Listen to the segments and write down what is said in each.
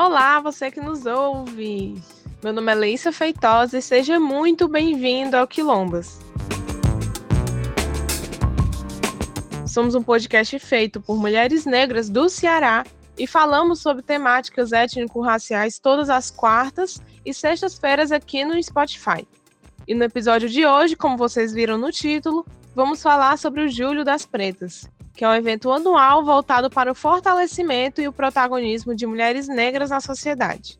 Olá, você que nos ouve! Meu nome é Leissa Feitosa e seja muito bem-vindo ao Quilombas. Somos um podcast feito por mulheres negras do Ceará e falamos sobre temáticas étnico-raciais todas as quartas e sextas-feiras aqui no Spotify. E no episódio de hoje, como vocês viram no título, vamos falar sobre o Julho das Pretas, que é um evento anual voltado para o fortalecimento e o protagonismo de mulheres negras na sociedade.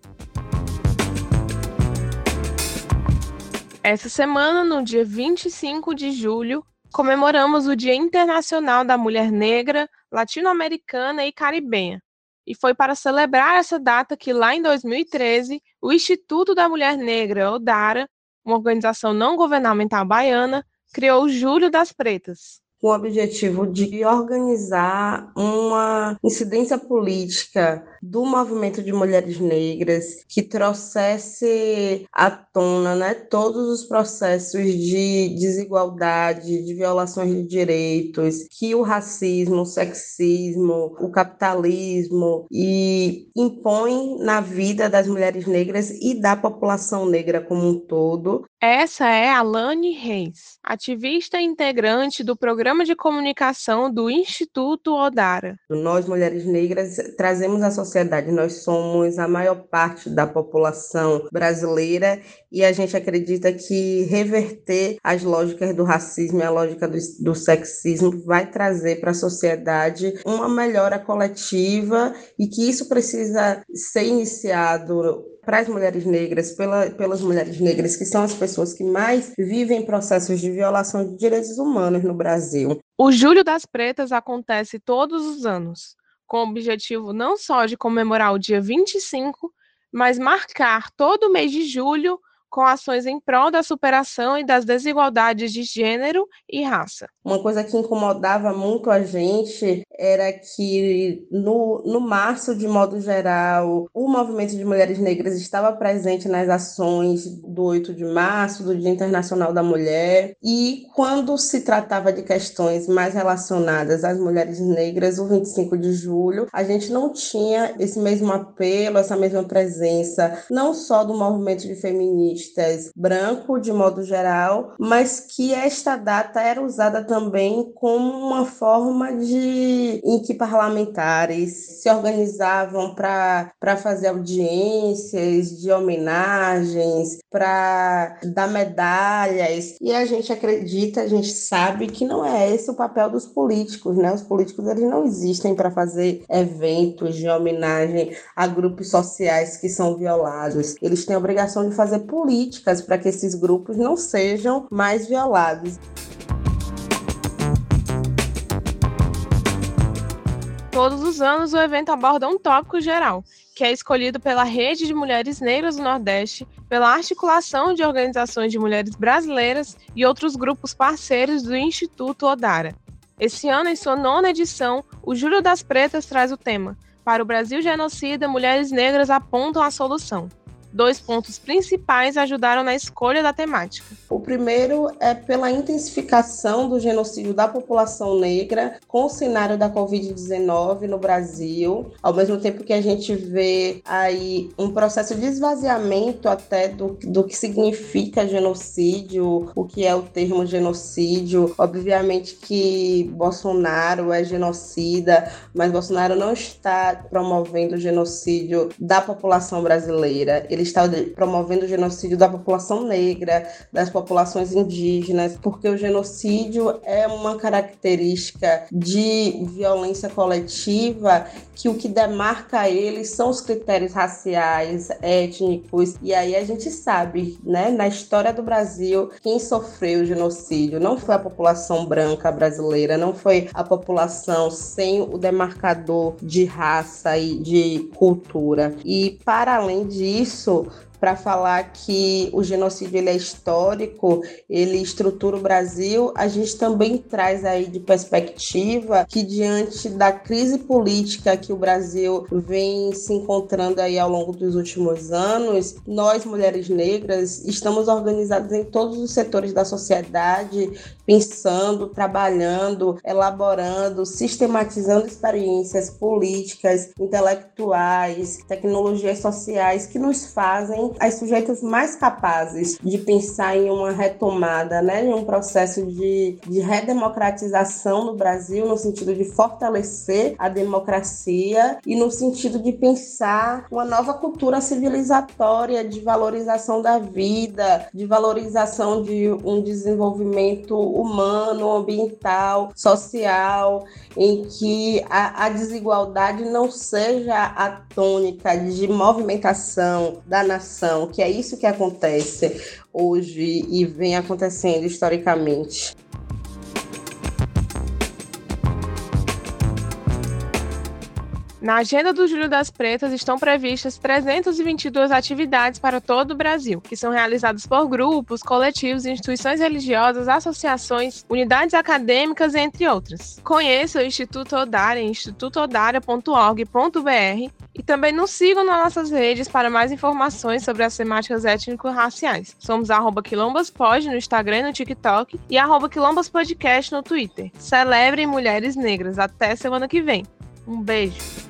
Essa semana, no dia 25 de julho, comemoramos o Dia Internacional da Mulher Negra, Latino-Americana e Caribenha. E foi para celebrar essa data que, lá em 2013, o Instituto da Mulher Negra, ODARA, uma organização não governamental baiana, criou o Julho das Pretas, com o objetivo de organizar uma incidência política do movimento de mulheres negras que trouxesse à tona né, todos os processos de desigualdade, de violações de direitos, que o racismo, o sexismo, o capitalismo e impõe na vida das mulheres negras e da população negra como um todo. Essa é Alane Reis, ativista integrante do programa de comunicação do Instituto Odara. Nós, mulheres negras, trazemos à sociedade, nós somos a maior parte da população brasileira e a gente acredita que reverter as lógicas do racismo e a lógica do, do sexismo vai trazer para a sociedade uma melhora coletiva e que isso precisa ser iniciado para as mulheres negras, pela, pelas mulheres negras, que são as pessoas que mais vivem processos de violação de direitos humanos no Brasil. O Julho das Pretas acontece todos os anos, com o objetivo não só de comemorar o dia 25, mas marcar todo o mês de julho com ações em prol da superação e das desigualdades de gênero e raça. Uma coisa que incomodava muito a gente era que no, no março, de modo geral, o movimento de mulheres negras estava presente nas ações do 8 de março, do Dia Internacional da Mulher, e quando se tratava de questões mais relacionadas às mulheres negras, o 25 de julho, a gente não tinha esse mesmo apelo, essa mesma presença, não só do movimento de feministas, feministas branco, de modo geral, mas que esta data era usada também como uma forma de em que parlamentares se organizavam para fazer audiências de homenagens, para dar medalhas. E a gente acredita, a gente sabe que não é esse o papel dos políticos, né? Os políticos eles não existem para fazer eventos de homenagem a grupos sociais que são violados. Eles têm a obrigação de fazer política políticas para que esses grupos não sejam mais violados. Todos os anos, o evento aborda um tópico geral, que é escolhido pela Rede de Mulheres Negras do Nordeste, pela articulação de organizações de mulheres brasileiras e outros grupos parceiros do Instituto Odara. Esse ano, em sua nona edição, o Júlio das Pretas traz o tema Para o Brasil Genocida, Mulheres Negras apontam a solução. Dois pontos principais ajudaram na escolha da temática. O primeiro é pela intensificação do genocídio da população negra com o cenário da Covid-19 no Brasil, ao mesmo tempo que a gente vê aí um processo de esvaziamento até do, do que significa genocídio, o que é o termo genocídio. Obviamente que Bolsonaro é genocida, mas Bolsonaro não está promovendo o genocídio da população brasileira ele está promovendo o genocídio da população negra, das populações indígenas, porque o genocídio é uma característica de violência coletiva que o que demarca ele são os critérios raciais, étnicos, e aí a gente sabe, né, na história do Brasil, quem sofreu o genocídio não foi a população branca brasileira, não foi a população sem o demarcador de raça e de cultura. E para além disso, isso para falar que o genocídio ele é histórico, ele estrutura o Brasil, a gente também traz aí de perspectiva que diante da crise política que o Brasil vem se encontrando aí ao longo dos últimos anos, nós mulheres negras estamos organizadas em todos os setores da sociedade, pensando, trabalhando, elaborando, sistematizando experiências políticas, intelectuais, tecnologias sociais que nos fazem as sujeitas mais capazes de pensar em uma retomada, né, em um processo de, de redemocratização no Brasil, no sentido de fortalecer a democracia e no sentido de pensar uma nova cultura civilizatória de valorização da vida, de valorização de um desenvolvimento humano, ambiental, social, em que a, a desigualdade não seja a tônica de movimentação da nação, que é isso que acontece hoje e vem acontecendo historicamente. Na agenda do Júlio das Pretas estão previstas 322 atividades para todo o Brasil, que são realizadas por grupos, coletivos, instituições religiosas, associações, unidades acadêmicas, entre outras. Conheça o Instituto Odária em institutoodaria.org.br e também nos sigam nas nossas redes para mais informações sobre as temáticas étnico-raciais. Somos quilombaspod no Instagram e no TikTok e quilombaspodcast no Twitter. Celebrem mulheres negras. Até semana que vem. Um beijo.